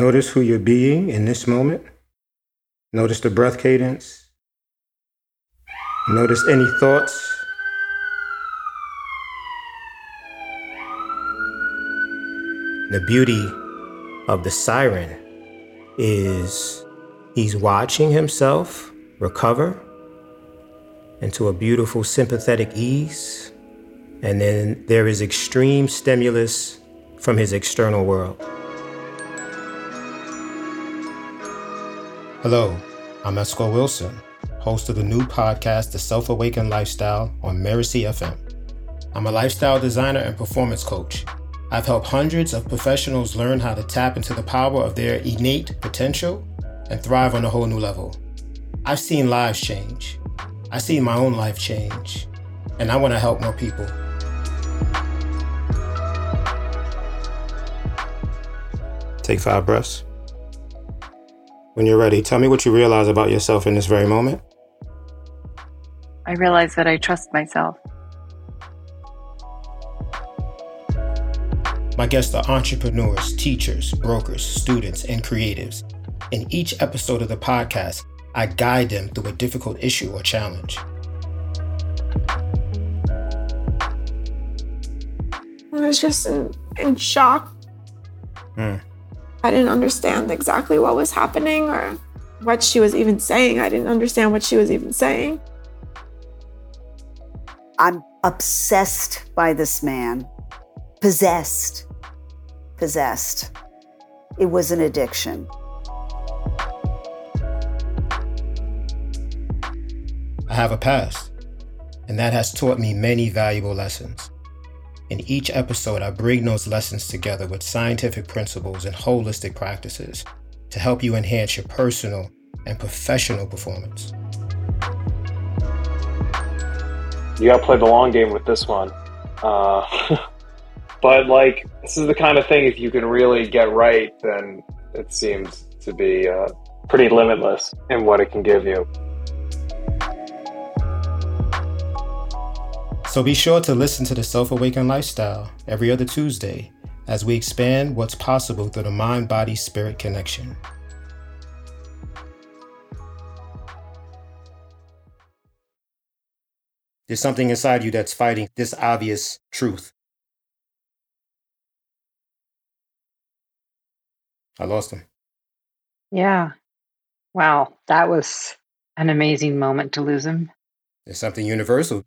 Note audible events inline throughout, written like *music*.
Notice who you're being in this moment. Notice the breath cadence. Notice any thoughts. The beauty of the siren is he's watching himself recover into a beautiful sympathetic ease. And then there is extreme stimulus from his external world. Hello, I'm Esco Wilson, host of the new podcast, The Self Awakened Lifestyle, on Mirasee FM. I'm a lifestyle designer and performance coach. I've helped hundreds of professionals learn how to tap into the power of their innate potential and thrive on a whole new level. I've seen lives change. I've seen my own life change, and I want to help more people. Take five breaths. When you're ready, tell me what you realize about yourself in this very moment. I realize that I trust myself. My guests are entrepreneurs, teachers, brokers, students, and creatives. In each episode of the podcast, I guide them through a difficult issue or challenge. I was just in, in shock. Hmm. I didn't understand exactly what was happening or what she was even saying. I didn't understand what she was even saying. I'm obsessed by this man, possessed, possessed. It was an addiction. I have a past, and that has taught me many valuable lessons. In each episode, I bring those lessons together with scientific principles and holistic practices to help you enhance your personal and professional performance. You got to play the long game with this one. Uh, *laughs* but, like, this is the kind of thing, if you can really get right, then it seems to be uh, pretty limitless in what it can give you. So be sure to listen to the Self Awakened Lifestyle every other Tuesday as we expand what's possible through the mind body spirit connection. There's something inside you that's fighting this obvious truth. I lost him. Yeah. Wow. That was an amazing moment to lose him. There's something universal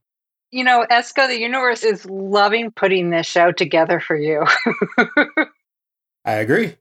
you know, Esco, the universe is loving putting this show together for you. *laughs* I agree.